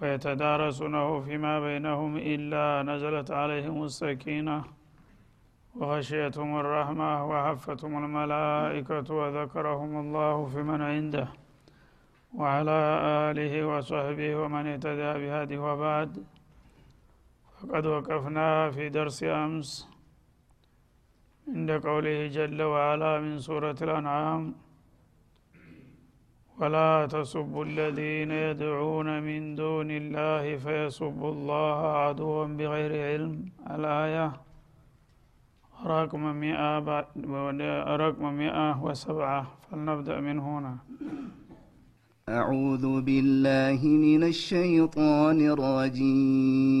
ويتدارسونه فيما بينهم إلا نزلت عليهم السكينة وغشيتهم الرحمة وحفتهم الملائكة وذكرهم الله في من عنده وعلى آله وصحبه ومن اهتدى بهذه وبعد. فقد وقفنا في درس أمس عند قوله جل وعلا من سورة الأنعام. ولا تسبوا الذين يدعون من دون الله فيسبوا الله عدوا بغير علم. الآية رقم مئة رقم مئة وسبعة فلنبدأ من هنا. أعوذ بالله من الشيطان الرجيم.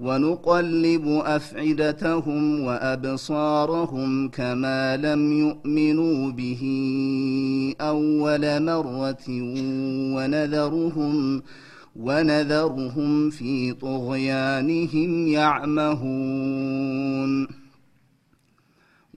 ونقلب أفعدتهم وأبصارهم كما لم يؤمنوا به أول مرة ونذرهم ونذرهم في طغيانهم يعمهون.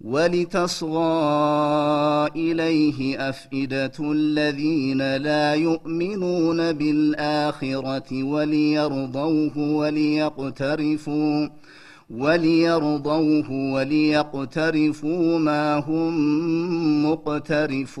ولتصغى إليه أفئدة الذين لا يؤمنون بالآخرة وليرضوه وليقترفوا وليرضوه وليقترفوا ما هم مقترفون.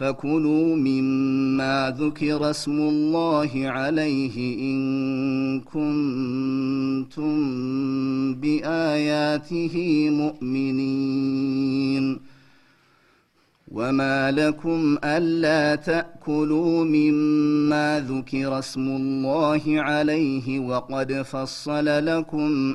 فكلوا مما ذكر اسم الله عليه إن كنتم بآياته مؤمنين. وما لكم الا تاكلوا مما ذكر اسم الله عليه وقد فصل لكم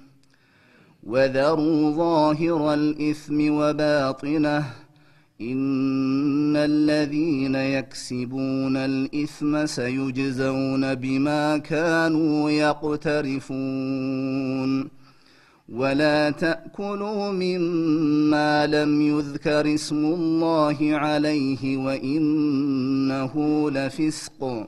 وذروا ظاهر الإثم وباطنه إن الذين يكسبون الإثم سيجزون بما كانوا يقترفون. ولا تأكلوا مما لم يذكر اسم الله عليه وإنه لفسق.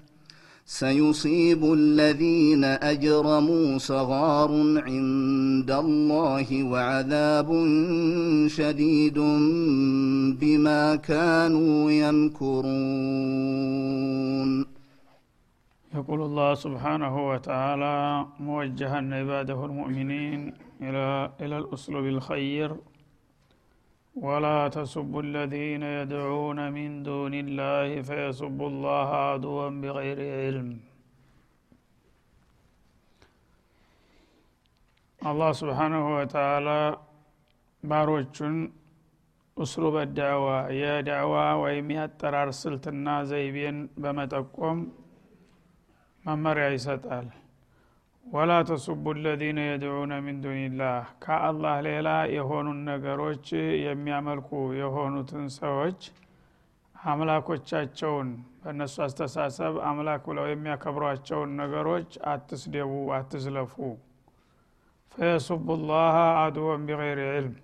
سيصيب الذين أجرموا صغار عند الله وعذاب شديد بما كانوا يمكرون. يقول الله سبحانه وتعالى موجها عباده المؤمنين إلى إلى الأسلوب الخير ولا تسبوا الذين يدعون من دون الله فيسبوا الله عدوا بغير علم الله سبحانه وتعالى ባሮቹን እስሉበ ዳዕዋ የዳዕዋ ወይም የአጠራር ስልትና ዘይቤን በመጠቆም መመሪያ ይሰጣል ወላ ተሱቡ ለዚነ የድዑነ ሚን ዱኒላህ። ከአላህ ሌላ የሆኑን ነገሮች የሚያመልኩ የሆኑትን ሰዎች አምላኮቻቸውን በእነሱ አስተሳሰብ አምላክ ብለው የሚያከብሯቸውን ነገሮች አትስደቡ አትዝለፉ። ፈየሱቡ ላህ አድወን ቢገይር ዕልም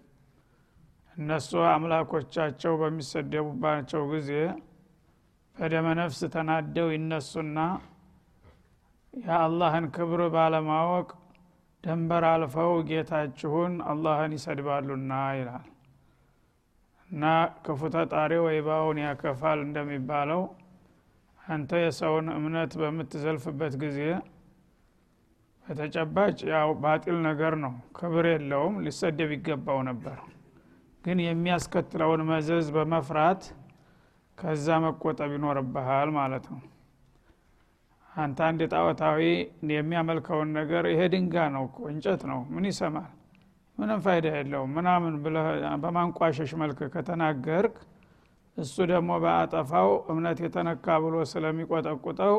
እነሱ አምላኮቻቸው በሚሰደቡባቸው ጊዜ በደመ ነፍስ ተናደው ይነሱና የአላህን ክብር ባለማወቅ ደንበር አልፈው ጌታችሁን አላህን ይሰድባሉና ይላል። እና ክፉ ተጣሪ ወይባውን ያከፋል እንደሚባለው አንተ የሰውን እምነት በምትዘልፍበት ጊዜ በተጨባጭ ያው ባጢል ነገር ነው። ክብር የለውም ሊሰደብ ይገባው ነበር። ግን የሚያስከትለውን መዘዝ በመፍራት ከዛ መቆጠብ ይኖርብሃል ማለት ነው አንተ አንድ ጣዖታዊ የሚያመልከውን ነገር ይሄ ድንጋ ነው እኮ እንጨት ነው። ምን ይሰማል? ምንም ፋይዳ የለውም። ምናምን በማንቋሸሽ መልክ ከተናገርክ እሱ ደግሞ በአጠፋው እምነት የተነካ ብሎ ስለሚቆጠቁጠው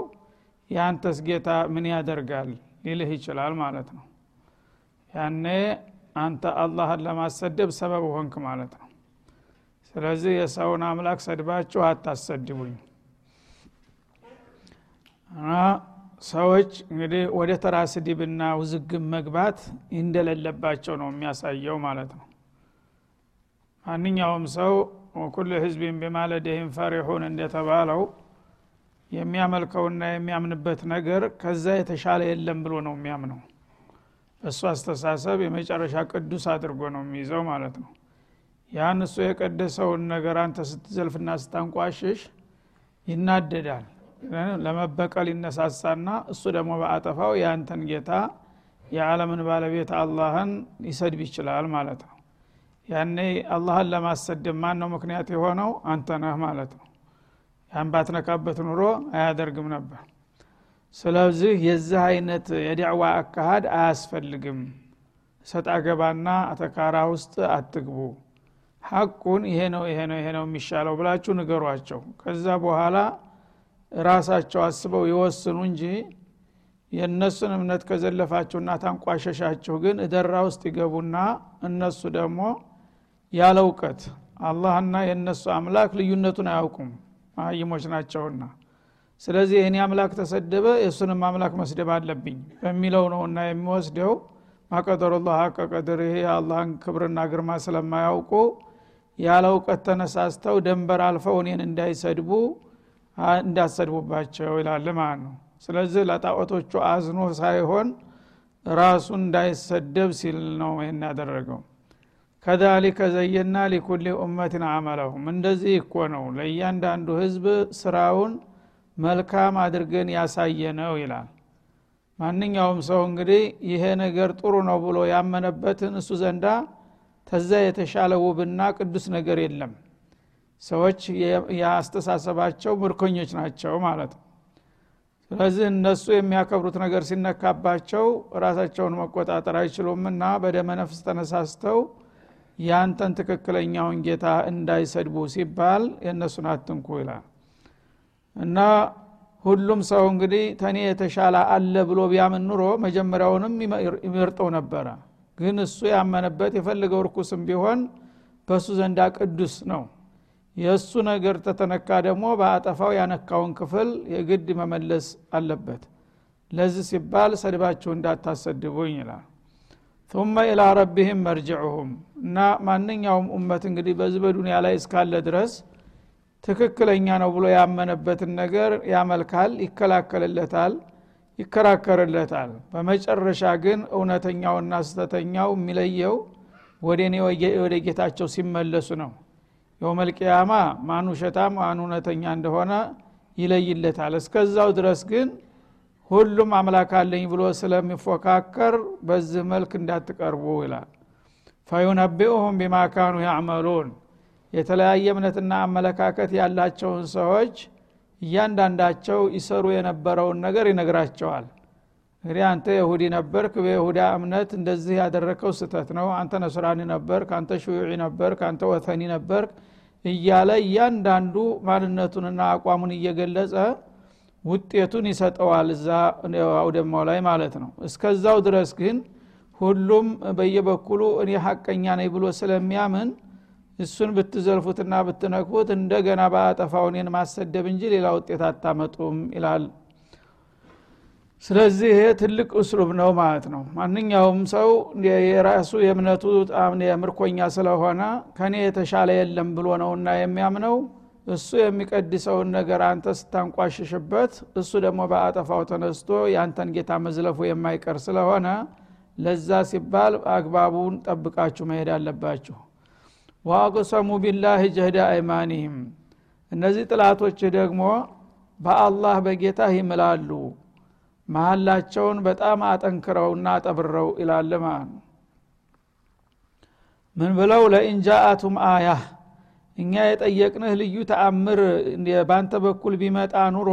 የአንተስ ጌታ ምን ያደርጋል? ሊልህ ይችላል ማለት ነው። ያኔ አንተ አላህን ለማሰደብ ሰበብ ሆንክ ማለት ነው። ስለዚህ የሰውን አምላክ ሰድባችሁ አታሰድቡኝ ሰዎች እንግዲህ ወደ ተራ ስድብና ውዝግብ መግባት እንደሌለባቸው ነው የሚያሳየው ማለት ነው። ማንኛውም ሰው ኩል ህዝብን ቢማለደህም ፈሪሑን እንደተባለው የሚያመልከውና የሚያምንበት ነገር ከዛ የተሻለ የለም ብሎ ነው የሚያምነው። እሱ አስተሳሰብ የመጨረሻ ቅዱስ አድርጎ ነው የሚይዘው ማለት ነው። ያን እሱ የቀደሰውን ነገር አንተ ስትዘልፍና ስታንቋሽሽ ይናደዳል ለመበቀል ይነሳሳና እሱ ደግሞ በአጠፋው የአንተን ጌታ የዓለምን ባለቤት አላህን ሊሰድብ ይችላል ማለት ነው። ያኔ አላህን ለማሰደብ ማን ነው ምክንያት የሆነው? አንተ ነህ ማለት ነው። ያን ባትነካበት ኑሮ አያደርግም ነበር። ስለዚህ የዚህ አይነት የዳዕዋ አካሃድ አያስፈልግም። ሰጥ አገባና አተካራ ውስጥ አትግቡ። ሐቁን ይሄ ነው ይሄ ነው ይሄ ነው የሚሻለው ብላችሁ ንገሯቸው። ከዛ በኋላ ራሳቸው አስበው ይወስኑ እንጂ የእነሱን እምነት ከዘለፋችሁና ታንቋሸሻችሁ ግን እደራ ውስጥ ይገቡና እነሱ ደግሞ ያለ እውቀት አላህና የእነሱ አምላክ ልዩነቱን አያውቁም ማይሞች ናቸውና። ስለዚህ የእኔ አምላክ ተሰደበ የእሱንም አምላክ መስደብ አለብኝ በሚለው ነውና የሚወስደው። ማቀደሩላህ ሀቀ ቀድር ይሄ የአላህን ክብርና ግርማ ስለማያውቁ ያለ እውቀት ተነሳስተው ደንበር አልፈው እኔን እንዳይሰድቡ እንዳሰድቡባቸው ይላል ማለት ነው። ስለዚህ ለጣዖቶቹ አዝኖ ሳይሆን ራሱን እንዳይሰደብ ሲል ነው ይህን ያደረገው። ከዛሊከ ዘየና ሊኩል ኡመትን አመለሁም። እንደዚህ እኮ ነው። ለእያንዳንዱ ህዝብ ስራውን መልካም አድርገን ያሳየ ነው ይላል። ማንኛውም ሰው እንግዲህ ይሄ ነገር ጥሩ ነው ብሎ ያመነበትን እሱ ዘንዳ ተዛ የተሻለ ውብና ቅዱስ ነገር የለም ሰዎች የአስተሳሰባቸው ምርኮኞች ናቸው ማለት ነው። ስለዚህ እነሱ የሚያከብሩት ነገር ሲነካባቸው ራሳቸውን መቆጣጠር አይችሉምና በደመ ነፍስ ተነሳስተው ያንተን ትክክለኛውን ጌታ እንዳይሰድቡ ሲባል የእነሱን አትንኩ ይላል። እና ሁሉም ሰው እንግዲህ ተኔ የተሻለ አለ ብሎ ቢያምን ኑሮ መጀመሪያውንም ይመርጠው ነበረ። ግን እሱ ያመነበት የፈለገው ርኩስም ቢሆን በእሱ ዘንዳ ቅዱስ ነው የእሱ ነገር ተተነካ ደግሞ በአጠፋው ያነካውን ክፍል የግድ መመለስ አለበት። ለዚህ ሲባል ሰድባችሁ እንዳታሰድቡኝ ይላል። ثم ኢላ ረቢህም መርጅዑሁም እና ማንኛውም ኡመት እንግዲህ በዚህ በዱኒያ ላይ እስካለ ድረስ ትክክለኛ ነው ብሎ ያመነበትን ነገር ያመልካል ይከላከልለታል ይከራከርለታል። በመጨረሻ ግን እውነተኛውና ስተተኛው የሚለየው ወደ እኔ ወደ ጌታቸው ሲመለሱ ነው የውመልቅያማ ማን ውሸታም ማን እውነተኛ እንደሆነ ይለይለታል። እስከዛው ድረስ ግን ሁሉም አምላክ አለኝ ብሎ ስለሚፎካከር በዚህ መልክ እንዳትቀርቡ ይላል። ፈዩነቢኡሁም ቢማ ካኑ ያዕመሉን። የተለያየ እምነትና አመለካከት ያላቸውን ሰዎች እያንዳንዳቸው ይሰሩ የነበረውን ነገር ይነግራቸዋል እንግዲህ አንተ የሁዲ ነበርክ በይሁዳ እምነት እንደዚህ ያደረከው ስተት ነው። አንተ ነስራኒ ነበርክ አንተ ሽዩዒ ነበርክ አንተ ወተኒ ነበርክ እያለ እያንዳንዱ ማንነቱንና አቋሙን እየገለጸ ውጤቱን ይሰጠዋል እዛ አውደማው ላይ ማለት ነው። እስከዛው ድረስ ግን ሁሉም በየበኩሉ እኔ ሀቀኛ ነኝ ብሎ ስለሚያምን እሱን ብትዘልፉትና ብትነክፉት እንደገና በአጠፋው እኔን ማሰደብ እንጂ ሌላ ውጤት አታመጡም ይላል ስለዚህ ይሄ ትልቅ እስሉብ ነው ማለት ነው። ማንኛውም ሰው የራሱ የእምነቱ የምርኮኛ ስለሆነ ከኔ የተሻለ የለም ብሎ ነውና የሚያምነው እሱ የሚቀድሰውን ነገር አንተ ስታንቋሽሽበት እሱ ደግሞ በአጠፋው ተነስቶ የአንተን ጌታ መዝለፉ የማይቀር ስለሆነ ለዛ ሲባል አግባቡን ጠብቃችሁ መሄድ አለባችሁ። ዋቅሰሙ ቢላህ ጀህደ አይማኒህም። እነዚህ ጥላቶች ደግሞ በአላህ በጌታ ይምላሉ መሀላቸውን በጣም አጠንክረውና አጠብረው ይላል ነው። ምን ብለው? ለኢንጃአቱም አያ እኛ የጠየቅንህ ልዩ ተአምር በአንተ በኩል ቢመጣ ኑሮ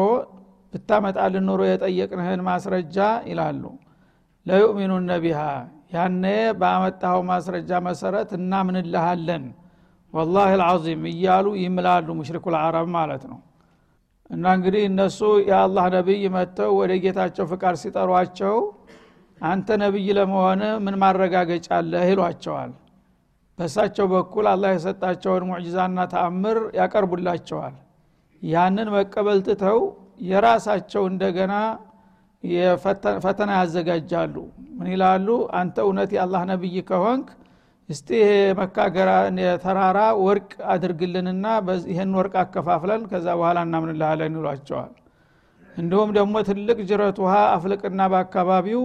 ብታመጣልን ኑሮ የጠየቅንህን ማስረጃ ይላሉ። ለዩእሚኑነ ቢሃ ያነ ባመጣኸው ማስረጃ መሰረት እናምንልሃለን። ወላህ ልዓዚም እያሉ ይምላሉ ሙሽሪኩ ልዓረብ ማለት ነው እና እንግዲህ እነሱ የአላህ ነቢይ መጥተው ወደ ጌታቸው ፍቃድ ሲጠሯቸው አንተ ነቢይ ለመሆን ምን ማረጋገጫ አለህ ይሏቸዋል። በእሳቸው በኩል አላህ የሰጣቸውን ሙዕጅዛና ተአምር ያቀርቡላቸዋል። ያንን መቀበል ትተው የራሳቸው እንደገና ፈተና ያዘጋጃሉ። ምን ይላሉ? አንተ እውነት የአላህ ነቢይ ከሆንክ እስቲ መካገራ ተራራ ወርቅ አድርግልንና ይህን ወርቅ አከፋፍለን ከዛ በኋላ እናምንልሃለን ይሏቸዋል። እንዲሁም ደግሞ ትልቅ ጅረት ውሃ አፍልቅና በአካባቢው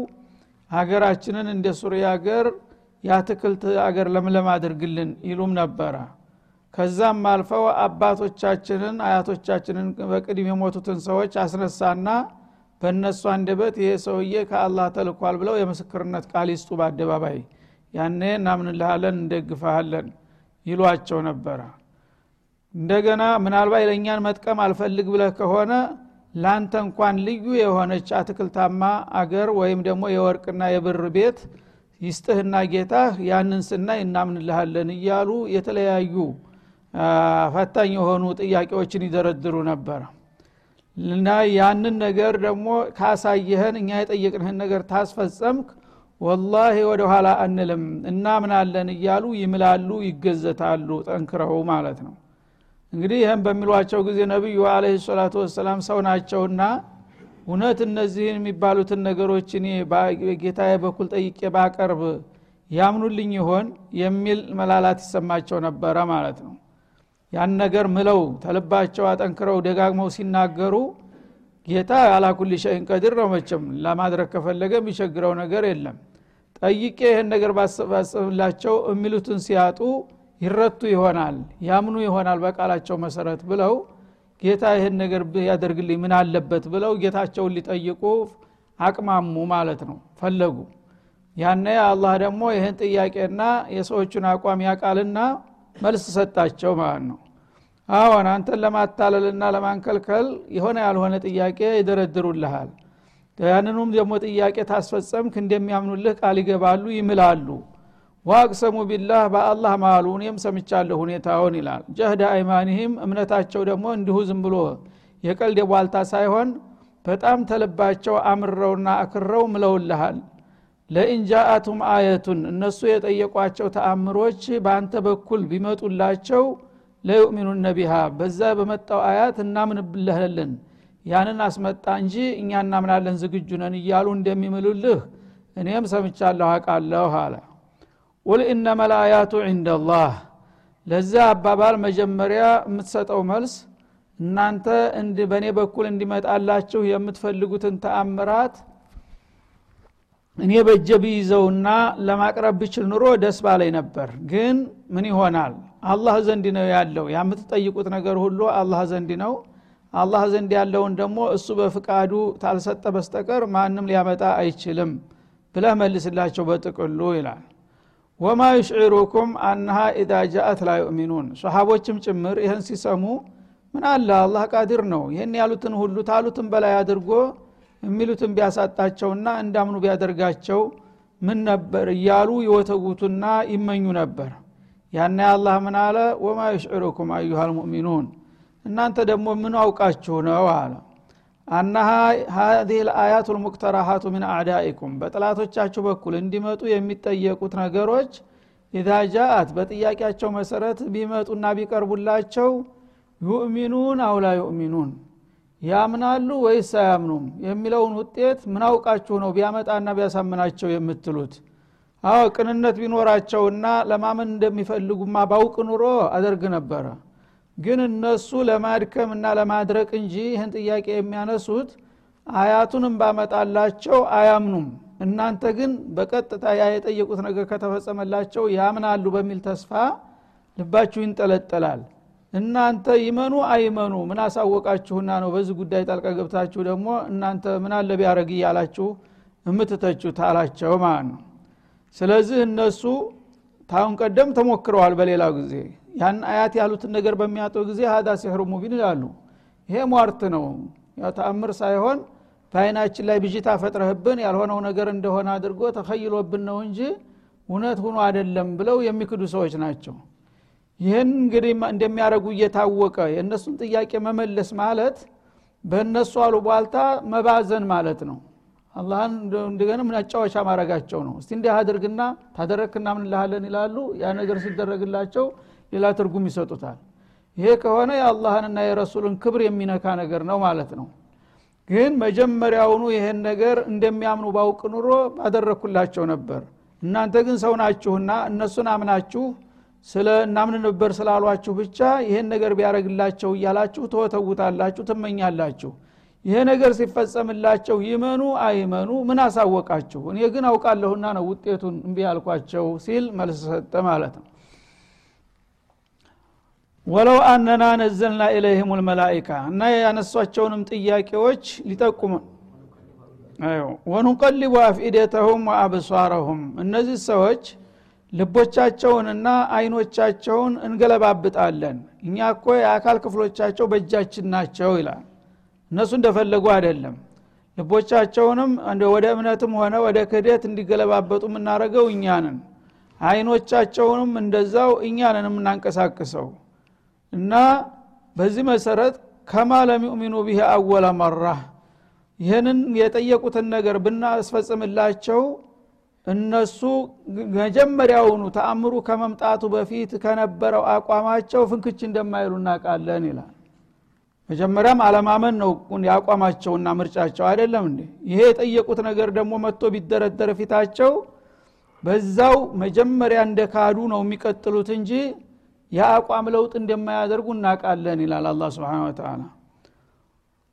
ሀገራችንን እንደ ሱሪያ ሀገር የአትክልት አገር ለምለም አድርግልን ይሉም ነበረ። ከዛም አልፈው አባቶቻችንን አያቶቻችንን በቅድም የሞቱትን ሰዎች አስነሳና በእነሱ አንደበት ይሄ ሰውዬ ከአላህ ተልኳል ብለው የምስክርነት ቃል ይስጡ በአደባባይ ያኔ እናምንልሃለን እንደግፈሃለን ይሏቸው ነበረ። እንደገና ምናልባት ለእኛን መጥቀም አልፈልግ ብለህ ከሆነ ላንተ እንኳን ልዩ የሆነች አትክልታማ አገር ወይም ደግሞ የወርቅና የብር ቤት ይስጥህና ጌታህ ያንን ስናይ እናምንልሃለን እያሉ የተለያዩ ፈታኝ የሆኑ ጥያቄዎችን ይደረድሩ ነበረ። እና ያንን ነገር ደግሞ ካሳየህን እኛ የጠየቅንህን ነገር ታስፈጸምክ ወላሂ ወደ ኋላ አንልም እናምናለን እያሉ ይምላሉ ይገዘታሉ ጠንክረው ማለት ነው። እንግዲህ ይህም በሚሏቸው ጊዜ ነቢዩ አለህ ሰላቱ ወሰላም ሰው ናቸውና እውነት እነዚህን የሚባሉትን ነገሮች እኔ በጌታዬ በኩል ጠይቄ ባቀርብ ያምኑልኝ ይሆን የሚል መላላት ይሰማቸው ነበረ ማለት ነው። ያን ነገር ምለው ተልባቸው አጠንክረው ደጋግመው ሲናገሩ ጌታ አላኩል ሸይን ቀድር ነው መቸም ለማድረግ ከፈለገ የሚቸግረው ነገር የለም ጠይቄ ይህን ነገር ባስብላቸው የሚሉትን ሲያጡ ይረቱ ይሆናል ያምኑ ይሆናል በቃላቸው መሰረት ብለው ጌታ ይህን ነገር ያደርግልኝ ምን አለበት ብለው ጌታቸውን ሊጠይቁ አቅማሙ ማለት ነው ፈለጉ። ያነ አላህ ደግሞ ይህን ጥያቄና የሰዎቹን አቋም ያቃልና መልስ ሰጣቸው ማለት ነው። አሁን አንተን ለማታለልና ለማንከልከል የሆነ ያልሆነ ጥያቄ ይደረድሩልሃል ያንኑም ደግሞ ጥያቄ ታስፈጸምክ እንደሚያምኑልህ ቃል ይገባሉ ይምላሉ። ዋቅሰሙ ቢላህ በአላህ ማሉ እኔም ሰምቻለሁ ሁኔታውን ይላል። ጀህደ አይማኒህም እምነታቸው ደግሞ እንዲሁ ዝም ብሎ የቀልድ የቧልታ ሳይሆን በጣም ተልባቸው አምረውና አክረው ምለውልሃል። ለኢንጃአቱም አየቱን እነሱ የጠየቋቸው ተአምሮች በአንተ በኩል ቢመጡላቸው ለዩእሚኑነ ቢሃ በዛ በመጣው አያት እናምንብለህልን ያንን አስመጣ እንጂ እኛ እናምናለን ዝግጁ ነን እያሉ እንደሚምሉልህ እኔም ሰምቻለሁ አቃለሁ አለ። ቁል ኢነማ ልአያቱ ዕንደላህ ለዛ አባባል መጀመሪያ የምትሰጠው መልስ እናንተ በእኔ በኩል እንዲመጣላችሁ የምትፈልጉትን ተአምራት እኔ በእጀ ብይዘውና ለማቅረብ ብችል ኑሮ ደስ ባላይ ነበር። ግን ምን ይሆናል? አላህ ዘንድ ነው ያለው። የምትጠይቁት ነገር ሁሉ አላህ ዘንድ ነው አላህ ዘንድ ያለውን ደግሞ እሱ በፍቃዱ ታልሰጠ በስተቀር ማንም ሊያመጣ አይችልም ብለህ መልስላቸው በጥቅሉ ይላል። ወማ ዩሽዒሩኩም አነሃ ኢዛ ጃአት ላ ዩእሚኑን። ሰሓቦችም ጭምር ይህን ሲሰሙ ምን አለ? አላህ ቃዲር ነው። ይህን ያሉትን ሁሉ ታሉትን በላይ አድርጎ የሚሉትን ቢያሳጣቸውና እንዳምኑ ቢያደርጋቸው ምን ነበር እያሉ ይወተጉቱና ይመኙ ነበር። ያና አላህ ምን አለ? ወማ ዩሽዒሩኩም አዩሃ ልሙእሚኑን እናንተ ደግሞ ምን አውቃችሁ ነው አለ። አናሃ ሀዚህ ልአያቱ ልሙቅተራሃቱ ምን አዕዳኢኩም በጥላቶቻችሁ በኩል እንዲመጡ የሚጠየቁት ነገሮች ኢዛ ጃአት በጥያቄያቸው መሰረት ቢመጡና ቢቀርቡላቸው ዩእሚኑን አውላ ዩእሚኑን ያምናሉ ወይስ አያምኑም የሚለውን ውጤት ምን አውቃችሁ ነው ቢያመጣና ቢያሳምናቸው የምትሉት? አዎ ቅንነት ቢኖራቸውና ለማመን እንደሚፈልጉማ ባውቅ ኑሮ አደርግ ነበረ ግን እነሱ ለማድከም እና ለማድረቅ እንጂ ይህን ጥያቄ የሚያነሱት አያቱንም ባመጣላቸው አያምኑም። እናንተ ግን በቀጥታ ያ የጠየቁት ነገር ከተፈጸመላቸው ያምናሉ በሚል ተስፋ ልባችሁ ይንጠለጠላል። እናንተ ይመኑ አይመኑ ምን አሳወቃችሁና ነው? በዚህ ጉዳይ ጣልቃ ገብታችሁ ደግሞ እናንተ ምን አለ ቢያረግ እያላችሁ የምትተቹት አላቸው ማለት ነው። ስለዚህ እነሱ ታሁን ቀደም ተሞክረዋል በሌላው ጊዜ ያን አያት ያሉትን ነገር በሚያጡ ጊዜ ሀዳ ሲሕሩ ሙቢን ይላሉ። ይሄ ሟርት ነው። ተአምር ሳይሆን በአይናችን ላይ ብዥታ ፈጥረህብን ያልሆነው ነገር እንደሆነ አድርጎ ተኸይሎብን ነው እንጂ እውነት ሁኖ አይደለም ብለው የሚክዱ ሰዎች ናቸው። ይህን እንግዲህ እንደሚያደርጉ እየታወቀ የእነሱን ጥያቄ መመለስ ማለት በእነሱ አሉቧልታ መባዘን ማለት ነው። አላህን እንደገና መጫወቻ ማድረጋቸው ነው? እስቲ እንዲህ አድርግና ታደረግክና ምንልሃለን ይላሉ። ያ ነገር ሲደረግላቸው ሌላ ትርጉም ይሰጡታል። ይሄ ከሆነ የአላህንና የረሱልን ክብር የሚነካ ነገር ነው ማለት ነው። ግን መጀመሪያውኑ ይሄን ነገር እንደሚያምኑ ባውቅ ኑሮ ባደረግኩላቸው ነበር። እናንተ ግን ሰው ናችሁና እነሱን አምናችሁ ስለ እናምን ነበር ስላሏችሁ ብቻ ይሄን ነገር ቢያደረግላቸው እያላችሁ ተወተውታላችሁ ትመኛላችሁ። ይሄ ነገር ሲፈጸምላቸው ይመኑ አይመኑ ምን አሳወቃችሁ? እኔ ግን አውቃለሁና ነው ውጤቱን እምቢ ያልኳቸው ሲል መልስ ሰጠ ማለት ነው ወለው አነና ነዘልና ኢለይህም ልመላይካ እና ያነሷቸውንም ጥያቄዎች ሊጠቁም ወኑቀሊቡ አፍኢደተሁም ወአብሷረሁም። እነዚህ ሰዎች ልቦቻቸውንና አይኖቻቸውን እንገለባብጣለን። እኛ እኮ የአካል ክፍሎቻቸው በእጃችን ናቸው ይላል። እነሱ እንደፈለጉ አይደለም። ልቦቻቸውንም ወደ እምነትም ሆነ ወደ ክህደት እንዲገለባበጡ የምናደረገው እኛንን አይኖቻቸውንም እንደዛው እኛንን የምናንቀሳቅሰው እና በዚህ መሰረት ከማ ለም ዩእሚኑ አወለ መራ። ይህንን የጠየቁትን ነገር ብናስፈጽምላቸው እነሱ መጀመሪያውኑ ተአምሩ ከመምጣቱ በፊት ከነበረው አቋማቸው ፍንክች እንደማይሉ እናውቃለን ይላል። መጀመሪያም አለማመን ነው የአቋማቸውና ምርጫቸው አይደለም እንዴ? ይሄ የጠየቁት ነገር ደግሞ መጥቶ ቢደረደር ፊታቸው በዛው መጀመሪያ እንደ ካዱ ነው የሚቀጥሉት እንጂ የአቋም ለውጥ እንደማያደርጉ እናውቃለን ይላል አላ ስብን ወተላ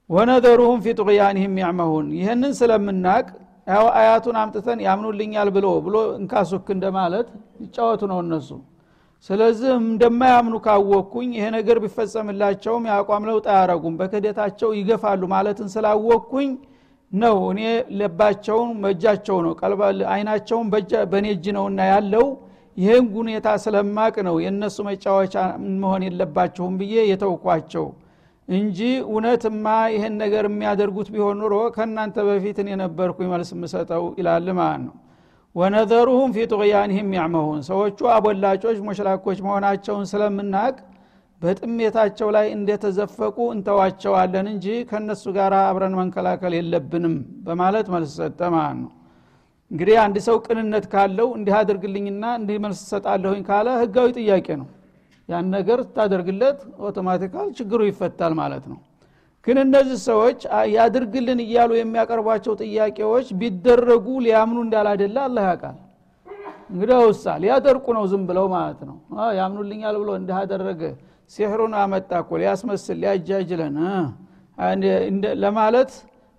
ወነዘሩሁም ፊ ጡቅያንህም ያዕመሁን። ይህንን ስለምናቅ ያው አያቱን አምጥተን ያምኑልኛል ብሎ ብሎ እንካሱክ እንደማለት ይጫወቱ ነው እነሱ። ስለዚህ እንደማያምኑ ካወቅኩኝ ይሄ ነገር ቢፈጸምላቸውም የአቋም ለውጥ አያረጉም በክህደታቸው ይገፋሉ ማለትን ስላወቅኩኝ ነው። እኔ ለባቸውን በእጃቸው ነው አይናቸውን በእኔ እጅ ነውና ያለው ይህን ሁኔታ ስለማቅ ነው የእነሱ መጫወቻ መሆን የለባቸውም ብዬ የተውኳቸው እንጂ እውነትማ ይህን ነገር የሚያደርጉት ቢሆን ኑሮ ከእናንተ በፊት እኔ ነበርኩ መልስ የምሰጠው ይላል ማለት ነው። ወነዘሩሁም ፊ ጡቅያንህም ያዕመሁን ሰዎቹ አቦላጮች ሙሽላኮች መሆናቸውን ስለምናቅ በጥሜታቸው ላይ እንደተዘፈቁ እንተዋቸዋለን እንጂ ከእነሱ ጋር አብረን መንከላከል የለብንም በማለት መልስ ሰጠ ማለት ነው እንግዲህ አንድ ሰው ቅንነት ካለው እንዲህ አድርግልኝና እንዲህ መልስ ሰጣለሁኝ ካለ ህጋዊ ጥያቄ ነው። ያን ነገር ታደርግለት automatical ችግሩ ይፈታል ማለት ነው። ግን እነዚህ ሰዎች ያድርግልን እያሉ የሚያቀርቧቸው ጥያቄዎች ቢደረጉ ሊያምኑ እንዳላደለ አላህ ያውቃል። እንግዲህ ውሃ ሊያደርቁ ነው ዝም ብለው ማለት ነው። ያምኑልኛል ብሎ እንዲህ አደረገ። ሲሕሩን አመጣ እኮ ሊያስመስል ሊያጃጅለን ለማለት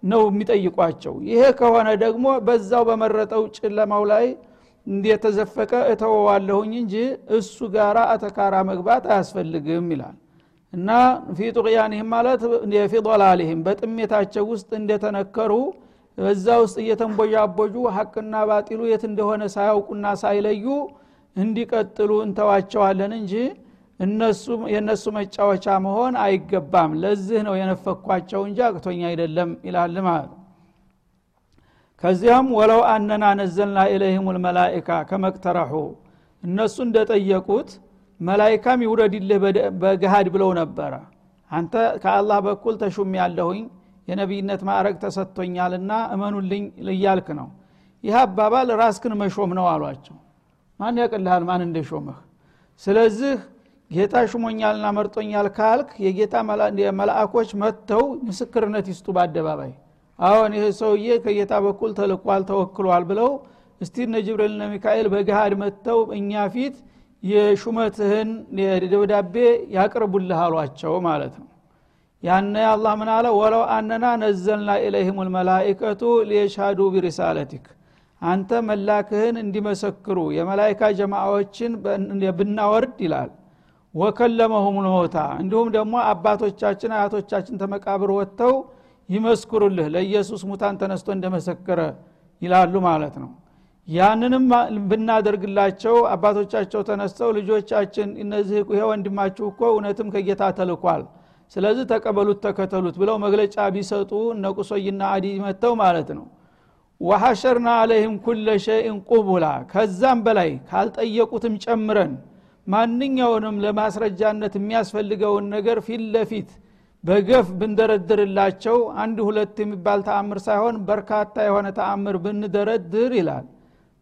ነው የሚጠይቋቸው። ይሄ ከሆነ ደግሞ በዛው በመረጠው ጨለማው ላይ እንደተዘፈቀ እተወዋለሁኝ እንጂ እሱ ጋራ አተካራ መግባት አያስፈልግም ይላል። እና ፊ ጡቅያንህም ማለት ፊ ضላልህም በጥሜታቸው ውስጥ እንደተነከሩ በዛ ውስጥ እየተንቦዣቦጁ ሀቅና ባጢሉ የት እንደሆነ ሳያውቁና ሳይለዩ እንዲቀጥሉ እንተዋቸዋለን እንጂ የእነሱ መጫወቻ መሆን አይገባም። ለዚህ ነው የነፈኳቸው እንጂ አቅቶኛ አይደለም ይላል ማለት ነው። ከዚያም ወለው አነና ነዘልና ኢለይህም ልመላይካ ከመቅተረሑ እነሱ እንደጠየቁት መላይካም ይውረድልህ በገሃድ ብለው ነበረ። አንተ ከአላህ በኩል ተሹም ያለሁኝ የነቢይነት ማዕረግ ተሰጥቶኛልና እመኑልኝ እያልክ ነው። ይህ አባባል ራስክን መሾም ነው አሏቸው። ማን ያቅልሃል? ማን እንደሾመህ ስለዚህ ጌታ ሹሞኛልና መርጦኛል ካልክ የጌታ መላእኮች መጥተው ምስክርነት ይስጡ በአደባባይ። አሁን ይህ ሰውዬ ከጌታ በኩል ተልቋል ተወክሏል ብለው እስቲ እነ ጅብሪልና ሚካኤል በገሃድ መጥተው እኛ ፊት የሹመትህን ደብዳቤ ያቅርቡልህ አሏቸው ማለት ነው። ያነ አላህ ምን አለ? ወለው አነና ነዘልና ኢለይህም ልመላይከቱ ሊየሻዱ ቢሪሳለቲክ። አንተ መላክህን እንዲመሰክሩ የመላይካ ጀማዎችን ብናወርድ ይላል ወከለመሁም ልሞታ እንዲሁም ደግሞ አባቶቻችን አያቶቻችን ተመቃብር ወጥተው ይመስክሩልህ ለኢየሱስ ሙታን ተነስቶ እንደመሰከረ ይላሉ ማለት ነው። ያንንም ብናደርግላቸው አባቶቻቸው ተነስተው ልጆቻችን እነዚህ ይሄ ወንድማችሁ እኮ እውነትም ከጌታ ተልኳል ስለዚህ ተቀበሉት ተከተሉት ብለው መግለጫ ቢሰጡ እነ አዲ መጥተው ማለት ነው። ወሐሸርና አለህም ኩለ ሸይን ቁቡላ ከዛም በላይ ካልጠየቁትም ጨምረን ማንኛውንም ለማስረጃነት የሚያስፈልገውን ነገር ፊት ለፊት በገፍ ብንደረድርላቸው አንድ ሁለት የሚባል ተአምር ሳይሆን በርካታ የሆነ ተአምር ብንደረድር ይላል።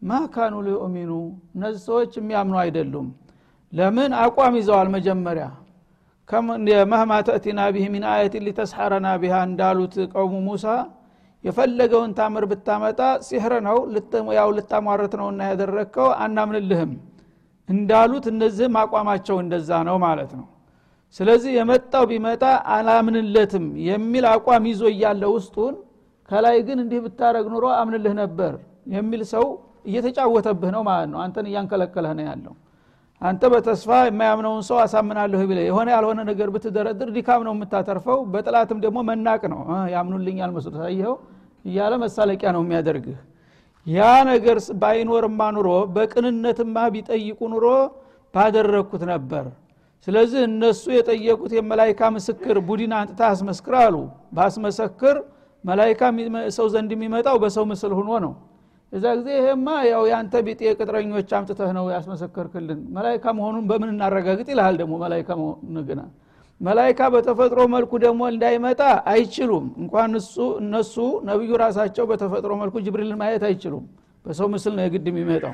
ማካኑ ሊኡሚኑ? እነዚህ ሰዎች የሚያምኑ አይደሉም። ለምን? አቋም ይዘዋል መጀመሪያ። መህማ ተእቲና ቢህ ሚን አየትን ሊተስሐረና ቢሃ እንዳሉት ቀውሙ ሙሳ የፈለገውን ታምር ብታመጣ ሲሕር ነው ያው ልታሟረት ነውና ያደረግከው አናምንልህም እንዳሉት እነዚህም አቋማቸው እንደዛ ነው ማለት ነው። ስለዚህ የመጣው ቢመጣ አላምንለትም የሚል አቋም ይዞ እያለ ውስጡን ከላይ ግን እንዲህ ብታረግ ኑሮ አምንልህ ነበር የሚል ሰው እየተጫወተብህ ነው ማለት ነው። አንተን እያንከለከለህ ነው ያለው። አንተ በተስፋ የማያምነውን ሰው አሳምናለሁ ብለ የሆነ ያልሆነ ነገር ብትደረድር ዲካም ነው የምታተርፈው በጥላትም ደግሞ መናቅ ነው። ያምኑልኛል መስሎ ታየኸው እያለ መሳለቂያ ነው የሚያደርግህ ያ ነገር ባይኖርማ ኑሮ በቅንነትማ ቢጠይቁ ኑሮ ባደረግኩት ነበር። ስለዚህ እነሱ የጠየቁት የመላይካ ምስክር ቡድን አንጥታ አስመስክር አሉ። ባስመሰክር መላይካ ሰው ዘንድ የሚመጣው በሰው ምስል ሁኖ ነው። እዛ ጊዜ ይሄማ ያው የአንተ ቢጤ ቅጥረኞች አምጥተህ ነው ያስመሰከርክልን። መላይካ መሆኑን በምን እናረጋግጥ ይልሃል ደግሞ መላይካ ግና መላይካ በተፈጥሮ መልኩ ደግሞ እንዳይመጣ አይችሉም። እንኳን እሱ እነሱ ነቢዩ ራሳቸው በተፈጥሮ መልኩ ጅብሪልን ማየት አይችሉም። በሰው ምስል ነው የግድ የሚመጣው።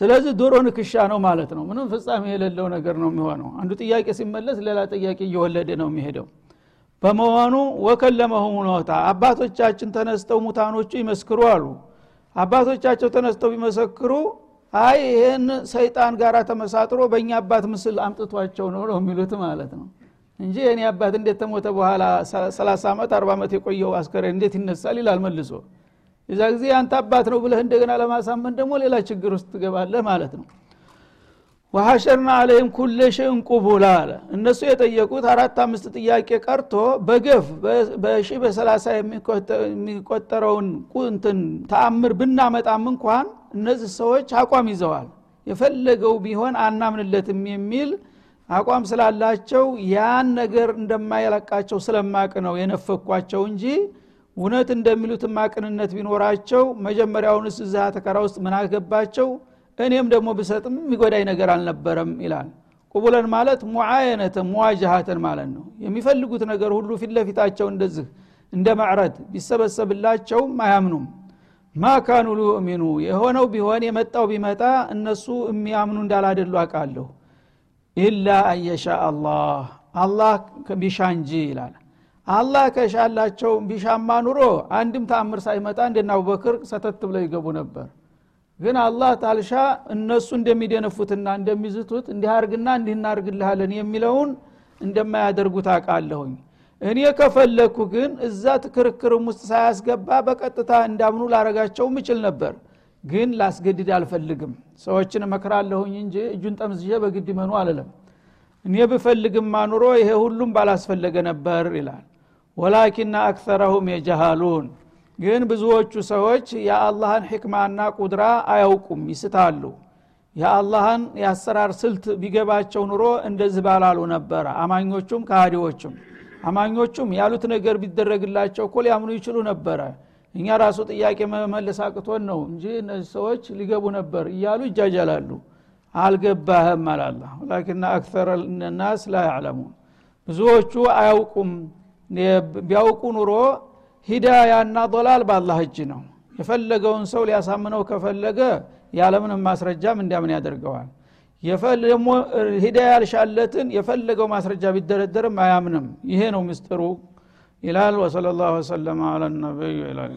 ስለዚህ ዶሮ ንክሻ ነው ማለት ነው። ምንም ፍጻሜ የሌለው ነገር ነው የሚሆነው። አንዱ ጥያቄ ሲመለስ ሌላ ጥያቄ እየወለደ ነው የሚሄደው። በመሆኑ ወከለመሁ ሞታ አባቶቻችን ተነስተው ሙታኖቹ ይመስክሩ አሉ። አባቶቻቸው ተነስተው ቢመሰክሩ አይ ይህን ሰይጣን ጋር ተመሳጥሮ በእኛ አባት ምስል አምጥቷቸው ነው ነው የሚሉት ማለት ነው። እንጂ የኔ አባት እንዴት ተሞተ በኋላ 30 ዓመት 40 ዓመት የቆየው አስከሬ እንዴት ይነሳል ይላል መልሶ። የዛ ጊዜ አንተ አባት ነው ብለህ እንደገና ለማሳመን ደግሞ ሌላ ችግር ውስጥ ትገባለህ ማለት ነው ወሐሸርና አለይም ኩለ ሸይን ቁቡላ አለ። እነሱ የጠየቁት አራት አምስት ጥያቄ ቀርቶ በገፍ በሺ በሰላሳ የሚቆጠረውን ቁንትን ተአምር ብናመጣም እንኳን እነዚህ ሰዎች አቋም ይዘዋል። የፈለገው ቢሆን አናምንለትም የሚል አቋም ስላላቸው ያን ነገር እንደማይለቃቸው ስለማቅ ነው የነፈኳቸው እንጂ እውነት እንደሚሉት ማቅንነት ቢኖራቸው መጀመሪያውንስ እዛ ተከራ ውስጥ ምን አገባቸው እኔም ደግሞ ብሰጥም የሚጎዳኝ ነገር አልነበረም ይላል። ቁቡለን ማለት ሙዓየነተን ሙዋጃሃተን ማለት ነው። የሚፈልጉት ነገር ሁሉ ፊት ለፊታቸው እንደዚህ እንደ ማዕረድ ቢሰበሰብላቸውም አያምኑም። ማ ካኑ ሊዩእሚኑ የሆነው ቢሆን የመጣው ቢመጣ እነሱ የሚያምኑ እንዳላደሉ አቃለሁ ኢላ አየሻ አላህ አላህ ቢሻ እንጂ ይላል። አላህ ከሻላቸው ቢሻማ ኑሮ አንድም ተአምር ሳይመጣ እንደና አቡበክር ሰተት ብለው ይገቡ ነበር ግን አላህ ታልሻ እነሱ እንደሚደነፉትና እንደሚዝቱት እንዲህ አርግና እንዲህ የሚለውን እንደማያደርጉት አውቃለሁኝ። እኔ ከፈለግኩ ግን እዛ ክርክርም ውስጥ ሳያስገባ በቀጥታ እንዳምኑ ላረጋቸውም እችል ነበር ግን ላስገድድ አልፈልግም። ሰዎችን እመክራለሁኝ እንጂ እጁን ጠምዝዤ በግድ መኑ አልለም እኔ ብፈልግማ ኑሮ ይሄ ሁሉም ባላስፈለገ ነበር ይላል። ወላኪና አክተረሁም የጀሃሉን ግን ብዙዎቹ ሰዎች የአላህን ሕክማና ቁድራ አያውቁም ይስታሉ። የአላህን የአሰራር ስልት ቢገባቸው ኑሮ እንደዚህ ባላሉ ነበረ አማኞቹም ከሃዲዎቹም አማኞቹም ያሉት ነገር ቢደረግላቸው እኮ ሊያምኑ ይችሉ ነበረ። እኛ ራሱ ጥያቄ መመለስ አቅቶን ነው እንጂ እነዚህ ሰዎች ሊገቡ ነበር እያሉ ይጃጃላሉ። አልገባህም አላላ ወላኪና አክተረ ናስ ላ ያዕለሙን። ብዙዎቹ አያውቁም። ቢያውቁ ኑሮ ሂዳያና ዶላል በአላህ እጅ ነው። የፈለገውን ሰው ሊያሳምነው ከፈለገ ያለምንም ማስረጃም እንዲያምን ያደርገዋል። ደግሞ ሂዳያ ያልሻለትን የፈለገው ማስረጃ ቢደረደርም አያምንም። ይሄ ነው ምስጢሩ ይላል። ወሰለ ላሁ ወሰለማ አላ ነቢይ ይላል